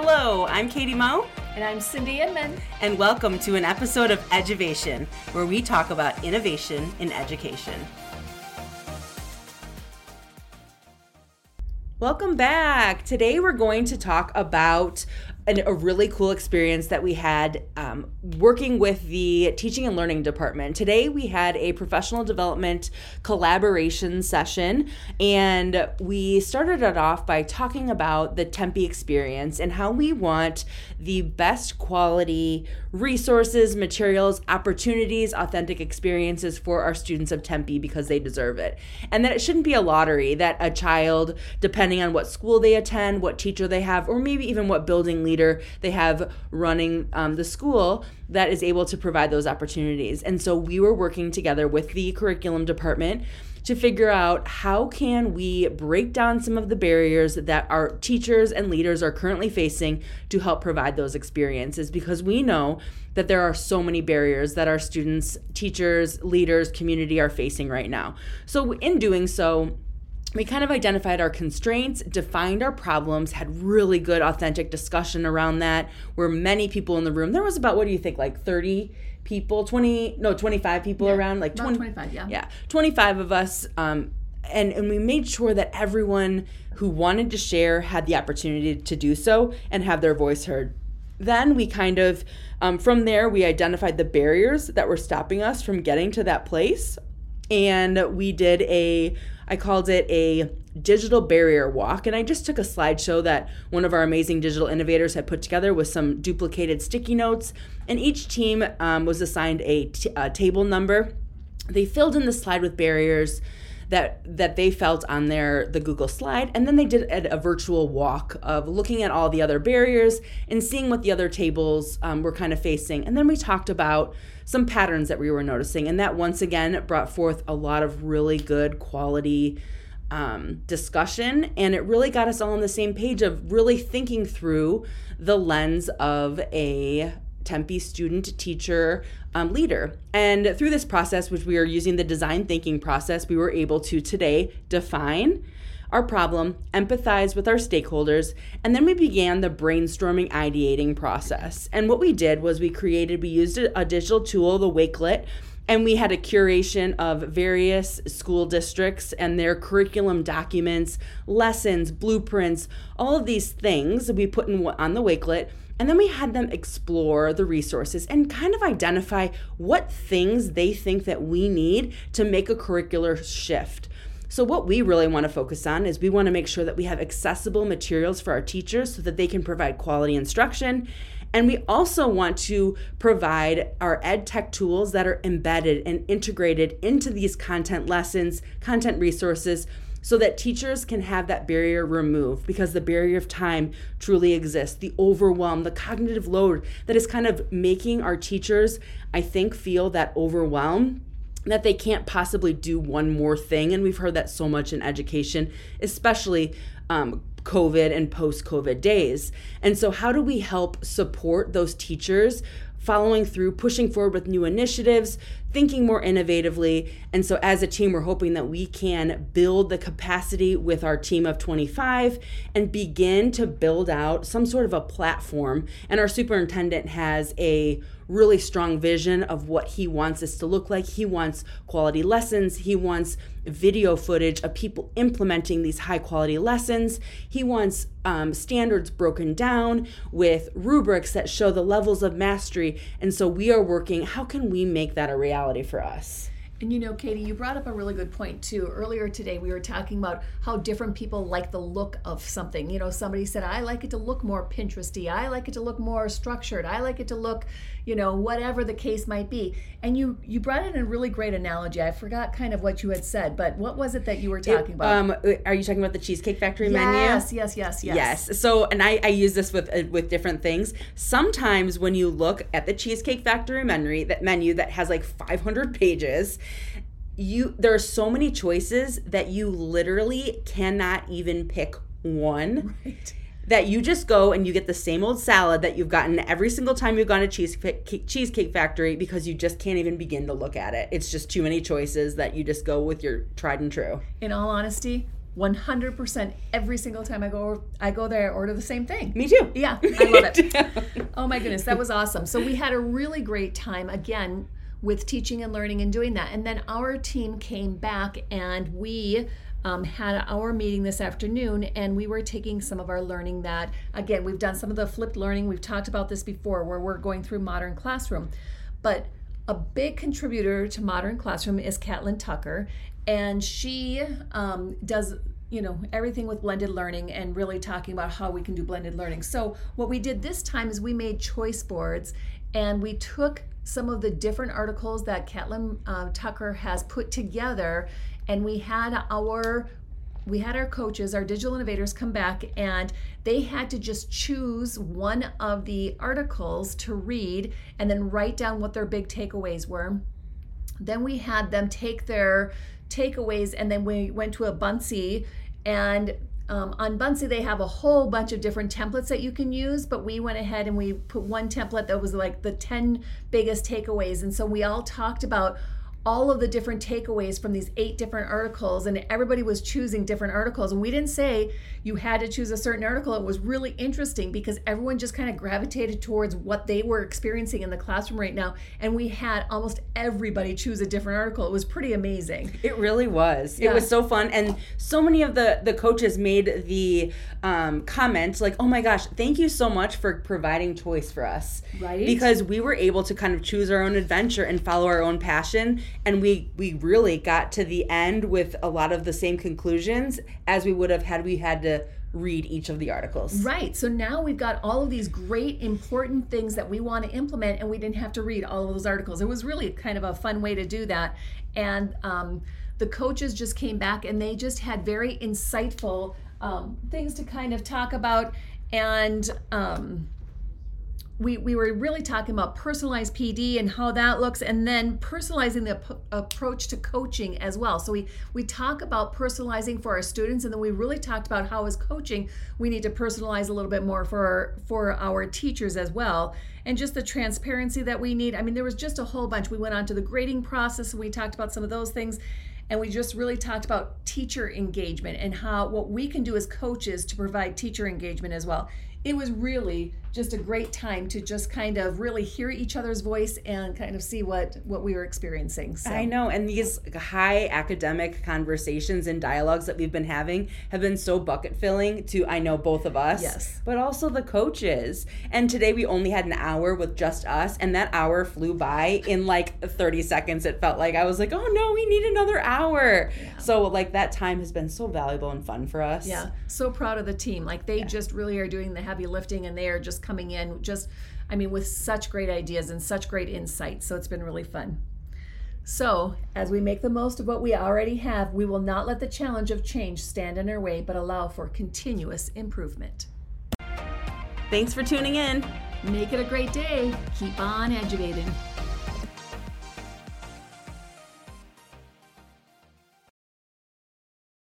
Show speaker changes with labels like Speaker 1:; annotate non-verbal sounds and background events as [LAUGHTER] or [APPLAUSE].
Speaker 1: Hello, I'm Katie Moe.
Speaker 2: And I'm Cindy Inman.
Speaker 1: And welcome to an episode of Eduvation, where we talk about innovation in education. Welcome back. Today we're going to talk about an, a really cool experience that we had um, working with the teaching and learning department. Today we had a professional development collaboration session, and we started it off by talking about the Tempe experience and how we want the best quality resources, materials, opportunities, authentic experiences for our students of Tempe because they deserve it. And that it shouldn't be a lottery that a child, depending on what school they attend, what teacher they have, or maybe even what building leader leader they have running um, the school that is able to provide those opportunities. And so we were working together with the curriculum department to figure out how can we break down some of the barriers that our teachers and leaders are currently facing to help provide those experiences because we know that there are so many barriers that our students, teachers, leaders, community are facing right now. So in doing so, we kind of identified our constraints, defined our problems, had really good, authentic discussion around that. Where many people in the room. There was about what do you think, like thirty people, twenty, no, twenty five people
Speaker 2: yeah,
Speaker 1: around, like
Speaker 2: 20, twenty five, yeah,
Speaker 1: yeah, twenty five of us. Um, and and we made sure that everyone who wanted to share had the opportunity to do so and have their voice heard. Then we kind of, um, from there, we identified the barriers that were stopping us from getting to that place, and we did a I called it a digital barrier walk. And I just took a slideshow that one of our amazing digital innovators had put together with some duplicated sticky notes. And each team um, was assigned a, t- a table number. They filled in the slide with barriers that that they felt on their the Google slide and then they did a, a, virtual walk of looking at all the other barriers and seeing what the other tables um, were kind of facing and then we talked about some patterns that we were noticing. And that once again brought forth a lot of really good quality um, discussion. And it really got us all on the same page of really thinking through the lens of a Tempe student teacher um, leader. And through this process, which we are using the design thinking process, we were able to today define our problem, empathize with our stakeholders, and then we began the brainstorming ideating process. And what we did was we created, we used a, a digital tool, the Wakelet, and we had a curation of various school districts and their curriculum documents, lessons, blueprints, all of these things we put in on the Wakelet. And then we had them explore the resources and kind of identify what things they think that we need to make a curricular shift. So, what we really want to focus on is we want to make sure that we have accessible materials for our teachers so that they can provide quality instruction. And we also want to provide our ed tech tools that are embedded and integrated into these content lessons, content resources, so that teachers can have that barrier removed because the barrier of time truly exists. The overwhelm, the cognitive load that is kind of making our teachers, I think, feel that overwhelm that they can't possibly do one more thing. And we've heard that so much in education, especially um, COVID and post COVID days. And so, how do we help support those teachers following through, pushing forward with new initiatives, thinking more innovatively. And so, as a team, we're hoping that we can build the capacity with our team of 25 and begin to build out some sort of a platform. And our superintendent has a really strong vision of what he wants this to look like. He wants quality lessons, he wants video footage of people implementing these high quality lessons. He wants um, standards broken down with rubrics that show the levels of mastery. And so we are working, how can we make that a reality for us?
Speaker 2: And you know, Katie, you brought up a really good point too. Earlier today, we were talking about how different people like the look of something. You know, somebody said, I like it to look more Pinteresty. I like it to look more structured. I like it to look, you know, whatever the case might be. And you you brought in a really great analogy. I forgot kind of what you had said, but what was it that you were talking it, about?
Speaker 1: Um, are you talking about the Cheesecake Factory
Speaker 2: yes,
Speaker 1: menu?
Speaker 2: Yes, yes, yes, yes.
Speaker 1: Yes. So, and I, I use this with uh, with different things. Sometimes when you look at the Cheesecake Factory menu, that menu that has like 500 pages you there are so many choices that you literally cannot even pick one. Right. That you just go and you get the same old salad that you've gotten every single time you've gone to cheesecake cheesecake factory because you just can't even begin to look at it. It's just too many choices that you just go with your tried and true.
Speaker 2: In all honesty, 100% every single time I go I go there I order the same thing.
Speaker 1: Me too.
Speaker 2: Yeah, I [LAUGHS] love it. oh my goodness, that was awesome. So we had a really great time again with teaching and learning and doing that. And then our team came back and we um, had our meeting this afternoon and we were taking some of our learning that again we've done some of the flipped learning. We've talked about this before where we're going through modern classroom. But a big contributor to modern classroom is Catlin Tucker and she um, does you know everything with blended learning and really talking about how we can do blended learning. So what we did this time is we made choice boards and we took some of the different articles that Catlin uh, Tucker has put together and we had our we had our coaches, our digital innovators come back and they had to just choose one of the articles to read and then write down what their big takeaways were. Then we had them take their takeaways and then we went to a Buncee and um, on Buncee, they have a whole bunch of different templates that you can use, but we went ahead and we put one template that was like the 10 biggest takeaways. And so we all talked about all of the different takeaways from these eight different articles and everybody was choosing different articles. And we didn't say you had to choose a certain article. It was really interesting because everyone just kind of gravitated towards what they were experiencing in the classroom right now and we had almost everybody choose a different article. It was pretty amazing.
Speaker 1: It really was. Yeah. it was so fun and so many of the the coaches made the um, comment like oh my gosh thank you so much for providing choice for us.
Speaker 2: Right.
Speaker 1: Because we were able to kind of choose our own adventure and follow our own passion and we we really got to the end with a lot of the same conclusions as we would have had we had to read each of the articles.
Speaker 2: Right. So now we've got all of these great important things that we want to implement and we didn't have to read all of those articles. It was really kind of a fun way to do that. And um, the coaches just came back and they just had very insightful um, things to kind of talk about and um, we, we were really talking about personalized PD and how that looks, and then personalizing the ap- approach to coaching as well. So we we talk about personalizing for our students, and then we really talked about how as coaching we need to personalize a little bit more for for our teachers as well, and just the transparency that we need. I mean, there was just a whole bunch. We went on to the grading process, and we talked about some of those things and we just really talked about teacher engagement and how what we can do as coaches to provide teacher engagement as well it was really just a great time to just kind of really hear each other's voice and kind of see what what we were experiencing.
Speaker 1: So. I know, and these high academic conversations and dialogues that we've been having have been so bucket filling to I know both of us,
Speaker 2: yes,
Speaker 1: but also the coaches. And today we only had an hour with just us, and that hour flew by in like 30 seconds. It felt like I was like, oh no, we need another hour. Yeah. So like that time has been so valuable and fun for us.
Speaker 2: Yeah, so proud of the team. Like they yeah. just really are doing the heavy lifting, and they are just coming in just, I mean, with such great ideas and such great insights. So it's been really fun. So, as we make the most of what we already have, we will not let the challenge of change stand in our way, but allow for continuous improvement.
Speaker 1: Thanks for tuning in.
Speaker 2: Make it a great day. Keep on educating.